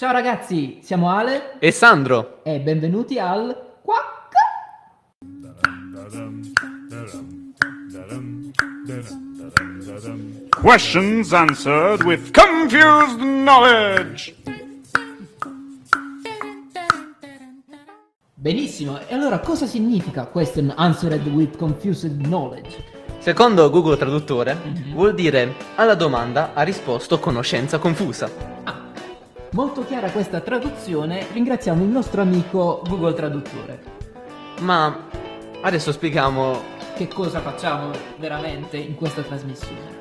Ciao ragazzi, siamo Ale E Sandro? e benvenuti al Quack. Questions answered with confused knowledge. Benissimo, e allora cosa significa question answered with confused knowledge? Secondo Google Traduttore, vuol dire alla domanda ha risposto conoscenza confusa. Molto chiara questa traduzione, ringraziamo il nostro amico Google Traduttore. Ma adesso spieghiamo. Che cosa facciamo veramente in questa trasmissione?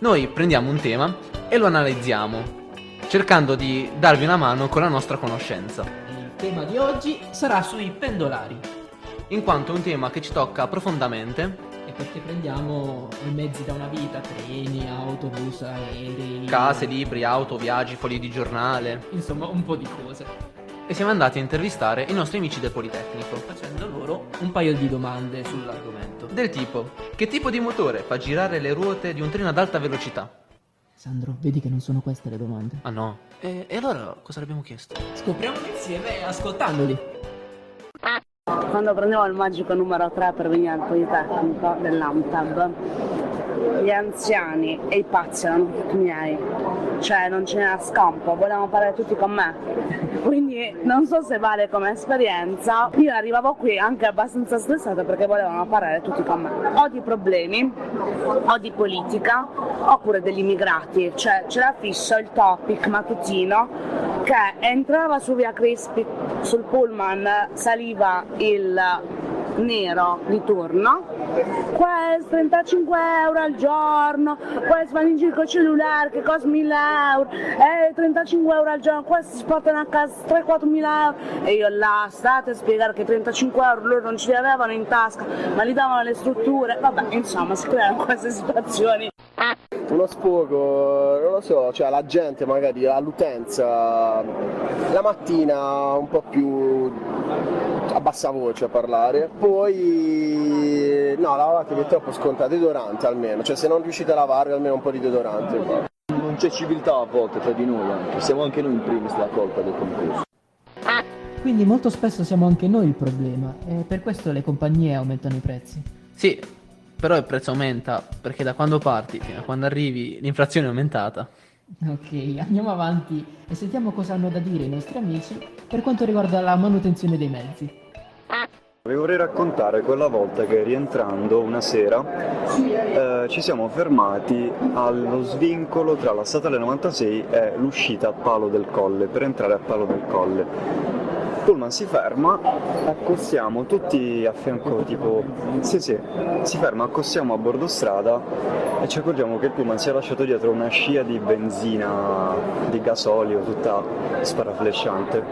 Noi prendiamo un tema e lo analizziamo, cercando di darvi una mano con la nostra conoscenza, Il tema di oggi sarà sui pendolari. in quanto è un tema che ci tocca profondamente, E perché prendiamo i mezzi da una vita, treni, autobus, aerei, case, libri, auto, viaggi, fogli di giornale, insomma un po' di cose. e siamo andati a intervistare i nostri amici del Politecnico. Facendo loro un paio di domande sull'argomento. Del tipo, che tipo di motore fa girare le ruote di un treno ad alta velocità? Sandro, vedi che non sono queste le domande. Ah no. E, e allora cosa l'abbiamo chiesto? Scopriamolo insieme ascoltandoli. Quando prendevo il magico numero 3 per venire al Politecnico dell'Amtab, gli anziani e i pazzi erano tutti miei, cioè non ce n'era scampo, volevano parlare tutti con me. Quindi non so se vale come esperienza, io arrivavo qui anche abbastanza stressata perché volevano parlare tutti con me. O di problemi, o di politica, oppure degli immigrati, cioè c'era fisso il topic mattutino che entrava su via Crispi sul pullman, saliva il nero di turno, questo 35 euro al giorno, questo vanno in giro col cellulare che costa 1000 euro, eh, 35 euro al giorno, questi si portano a casa 3-4 mila euro. E io là state a spiegare che 35 euro loro non ce li avevano in tasca ma li davano alle strutture, vabbè insomma si creano queste situazioni. Uno sfogo, non lo so, cioè la gente magari all'utenza la mattina un po' più a bassa voce a parlare, poi no, lavatevi è troppo scontato, deodorante almeno, cioè se non riuscite a lavare almeno un po' di deodorante. Non c'è civiltà a volte tra di noi anche, siamo anche noi in primis la colpa del concorso. Quindi molto spesso siamo anche noi il problema e per questo le compagnie aumentano i prezzi. Sì, però il prezzo aumenta perché da quando parti fino a quando arrivi l'inflazione è aumentata. Ok, andiamo avanti e sentiamo cosa hanno da dire i nostri amici per quanto riguarda la manutenzione dei mezzi. Vi vorrei raccontare quella volta che rientrando una sera eh, ci siamo fermati allo svincolo tra la statale 96 e l'uscita a Palo del Colle per entrare a Palo del Colle. Pullman si ferma, accostiamo tutti a fianco, tipo, sì sì, si ferma, accostiamo a bordo strada e ci accorgiamo che il Pullman si è lasciato dietro una scia di benzina, di gasolio, tutta sparaflesciante.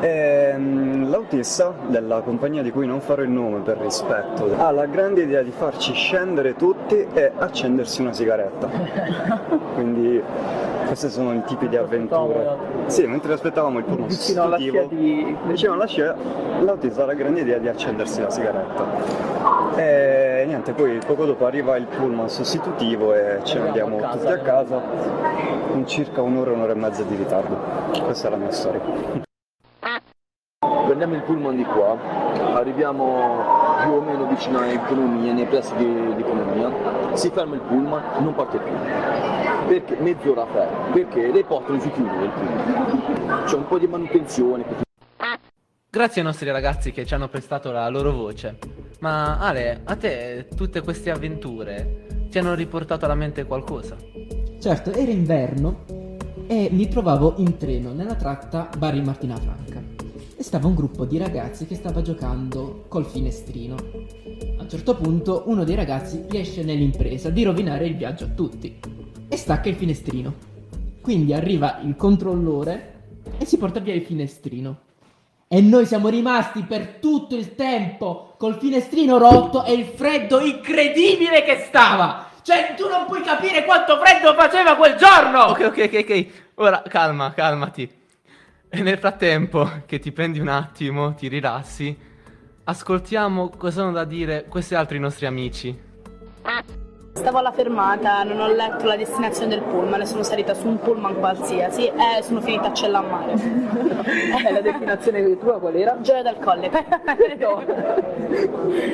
E, mm, l'autista della compagnia di cui non farò il nome per rispetto ha la grande idea di farci scendere tutti e accendersi una sigaretta. Quindi questi sono i tipi di avventure. Sì, mentre aspettavamo il Vicino alla scia sostitutivo, di... vicino alla scia, l'autista ha la grande idea di accendersi la sigaretta. E niente, poi poco dopo arriva il pullman sostitutivo e ce ne andiamo tutti a casa con circa un'ora, un'ora e mezza di ritardo. Questa è la mia storia. Prendiamo il pullman di qua, arriviamo più o meno vicino all'economia, nei pressi di, di economia, si ferma il pullman, non parte più. Perché mezz'ora fermo? Perché le porte non si chiudono il pullman. C'è un po' di manutenzione. Grazie ai nostri ragazzi che ci hanno prestato la loro voce. Ma Ale, a te tutte queste avventure ti hanno riportato alla mente qualcosa? Certo, era inverno e mi trovavo in treno nella tratta Bari Martina Franca e stava un gruppo di ragazzi che stava giocando col finestrino. A un certo punto uno dei ragazzi riesce nell'impresa di rovinare il viaggio a tutti e stacca il finestrino. Quindi arriva il controllore e si porta via il finestrino. E noi siamo rimasti per tutto il tempo col finestrino rotto e il freddo incredibile che stava. Cioè, tu non puoi capire quanto freddo faceva quel giorno! Ok, ok, ok, ok. Ora calma, calmati. E nel frattempo che ti prendi un attimo, ti rilassi, ascoltiamo cosa hanno da dire questi altri nostri amici. Stavo alla fermata, non ho letto la destinazione del pullman e sono salita su un pullman qualsiasi e sono finita a Cella a Mare. E la destinazione tua qual era? Gioia del Colle.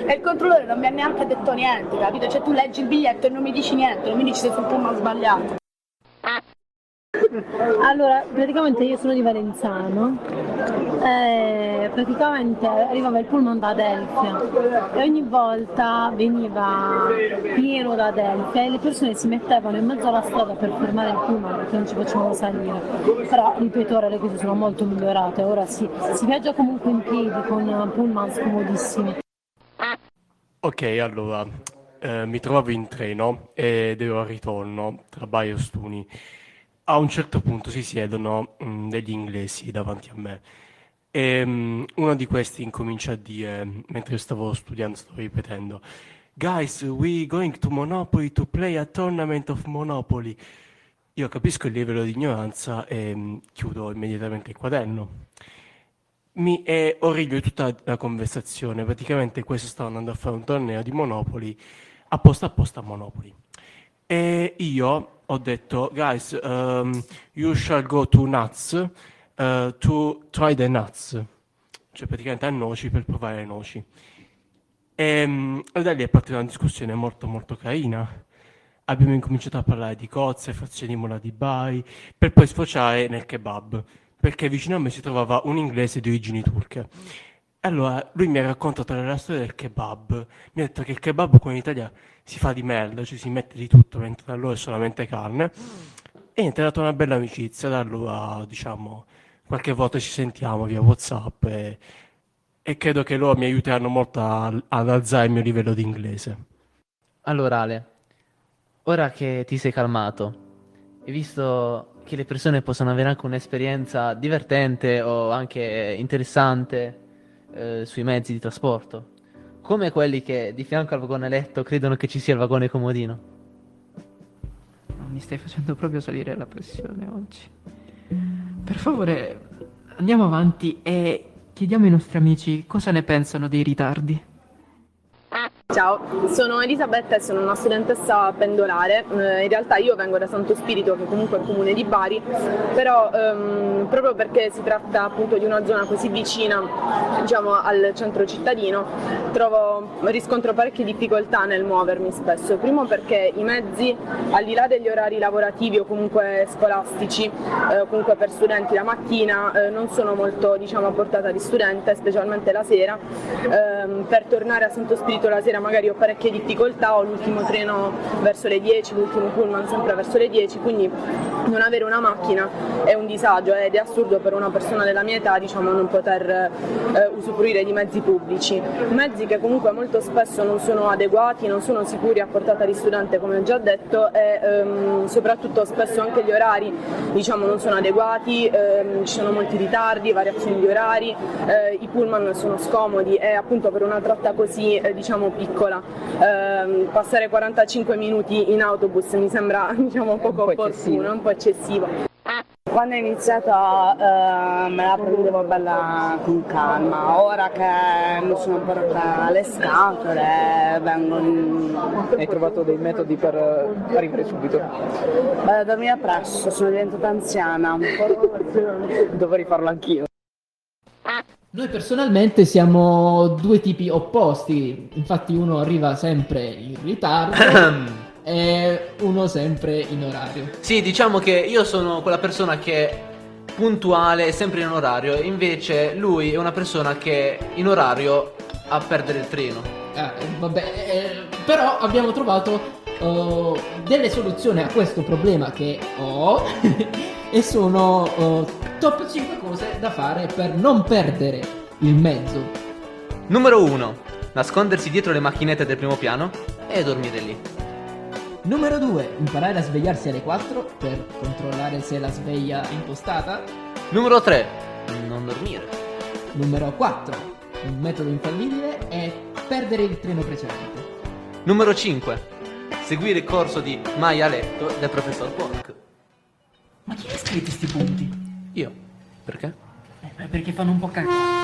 e il controllore non mi ha neanche detto niente, capito? Cioè tu leggi il biglietto e non mi dici niente, non mi dici se sul pullman sbagliato. Allora, praticamente io sono di Valenzano e praticamente arrivava il pullman da Adelphi e ogni volta veniva pieno da Adelphi e le persone si mettevano in mezzo alla strada per fermare il pullman perché non ci facevano salire. Però, ripeto, ora le cose sono molto migliorate, ora si, si viaggia comunque in piedi con pullman scomodissimi. Ok, allora, eh, mi trovavo in treno ed ero al ritorno tra Bari e Ostuni. A un certo punto si siedono mm, degli inglesi davanti a me e mm, uno di questi incomincia a dire, mentre stavo studiando, stavo ripetendo, Guys, we going to Monopoly to play a tournament of Monopoly. Io capisco il livello di ignoranza e mm, chiudo immediatamente il quaderno. Mi è orriglio tutta la conversazione. Praticamente questo stava andando a fare un torneo di Monopoli apposta apposta a Monopoli. E io ho detto, guys, um, you shall go to nuts uh, to try the nuts. Cioè praticamente a noci per provare le noci. E, um, e da lì è partita una discussione molto molto carina. Abbiamo incominciato a parlare di cozze, frazioni di mola di Bari, per poi sfociare nel kebab perché vicino a me si trovava un inglese di origini turche. Allora, lui mi ha raccontato la storia del kebab. Mi ha detto che il kebab qua in Italia si fa di merda, cioè si mette di tutto, mentre da loro è solamente carne. E niente, è nata una bella amicizia. Da allora, diciamo, qualche volta ci sentiamo via WhatsApp e, e credo che loro mi aiuteranno molto a, ad alzare il mio livello di inglese. Allora, Ale, ora che ti sei calmato e visto che le persone possono avere anche un'esperienza divertente o anche interessante eh, sui mezzi di trasporto, come quelli che di fianco al vagone letto credono che ci sia il vagone comodino. No, mi stai facendo proprio salire la pressione oggi. Per favore, andiamo avanti e chiediamo ai nostri amici cosa ne pensano dei ritardi. Ciao, sono Elisabetta e sono una studentessa pendolare. Eh, in realtà io vengo da Santo Spirito, che comunque è il comune di Bari, però ehm, proprio perché si tratta appunto di una zona così vicina diciamo, al centro cittadino, trovo, riscontro parecchie difficoltà nel muovermi spesso. Primo perché i mezzi, al di là degli orari lavorativi o comunque scolastici, eh, comunque per studenti la mattina, eh, non sono molto diciamo, a portata di studente, specialmente la sera. Ehm, per tornare a Santo Spirito la sera magari ho parecchie difficoltà, ho l'ultimo treno verso le 10, l'ultimo pullman sempre verso le 10, quindi non avere una macchina è un disagio ed è assurdo per una persona della mia età diciamo, non poter eh, usufruire di mezzi pubblici, mezzi che comunque molto spesso non sono adeguati, non sono sicuri a portata di studente come ho già detto e ehm, soprattutto spesso anche gli orari diciamo, non sono adeguati, ehm, ci sono molti ritardi, variazioni di orari, eh, i pullman sono scomodi e appunto per una tratta così eh, diciamo piccola ehm, passare 45 minuti in autobus mi sembra diciamo, poco un po opportuno, un po' eccessivo. Quando ho iniziato eh, me la prendevo bella con calma, ora che mi sono portata le scatole vengo in... Hai trovato dei metodi per eh, arrivare subito? Beh, dormire presto, sono diventata anziana. Dovrei farlo anch'io. Noi personalmente siamo due tipi opposti, infatti uno arriva sempre in ritardo e uno sempre in orario. Sì, diciamo che io sono quella persona che è puntuale e sempre in orario, invece lui è una persona che è in orario a perdere il treno. Eh, vabbè, eh, però abbiamo trovato uh, delle soluzioni a questo problema che ho e sono uh, top 5 cose da fare per non perdere il mezzo. Numero 1. Nascondersi dietro le macchinette del primo piano e dormire lì. Numero 2. Imparare a svegliarsi alle 4 per controllare se la sveglia è impostata. Numero 3. Non dormire. Numero 4. Un metodo infallibile è perdere il treno precedente. Numero 5. Seguire il corso di Mai a letto del professor Pork. Ma chi ha scritto questi punti? Io. Perché? Eh, perché fanno un po' cagare.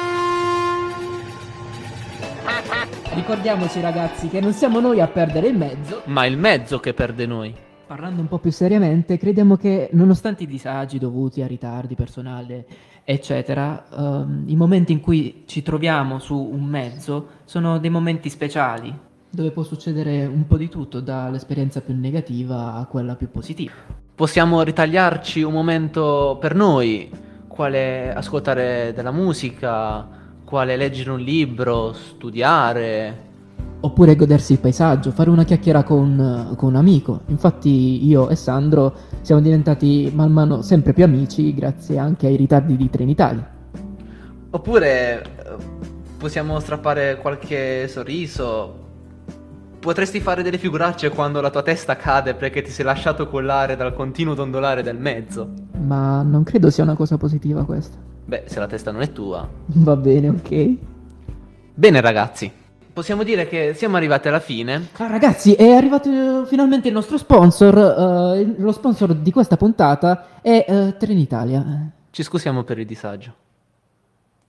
Ricordiamoci ragazzi che non siamo noi a perdere il mezzo. Ma il mezzo che perde noi. Parlando un po' più seriamente, crediamo che nonostante i disagi dovuti a ritardi personali, eccetera, ehm, i momenti in cui ci troviamo su un mezzo sono dei momenti speciali, dove può succedere un po' di tutto, dall'esperienza più negativa a quella più positiva. Possiamo ritagliarci un momento per noi, quale ascoltare della musica, quale leggere un libro, studiare. Oppure godersi il paesaggio, fare una chiacchiera con, con un amico. Infatti io e Sandro siamo diventati man mano sempre più amici grazie anche ai ritardi di Trenitalia. Oppure eh, possiamo strappare qualche sorriso. Potresti fare delle figuracce quando la tua testa cade perché ti sei lasciato collare dal continuo dondolare del mezzo. Ma non credo sia una cosa positiva questa. Beh, se la testa non è tua. Va bene, ok. Bene ragazzi, possiamo dire che siamo arrivati alla fine. Ah, ragazzi, è arrivato eh, finalmente il nostro sponsor. eh, lo sponsor di questa puntata è eh, Trenitalia. Ci scusiamo per il disagio.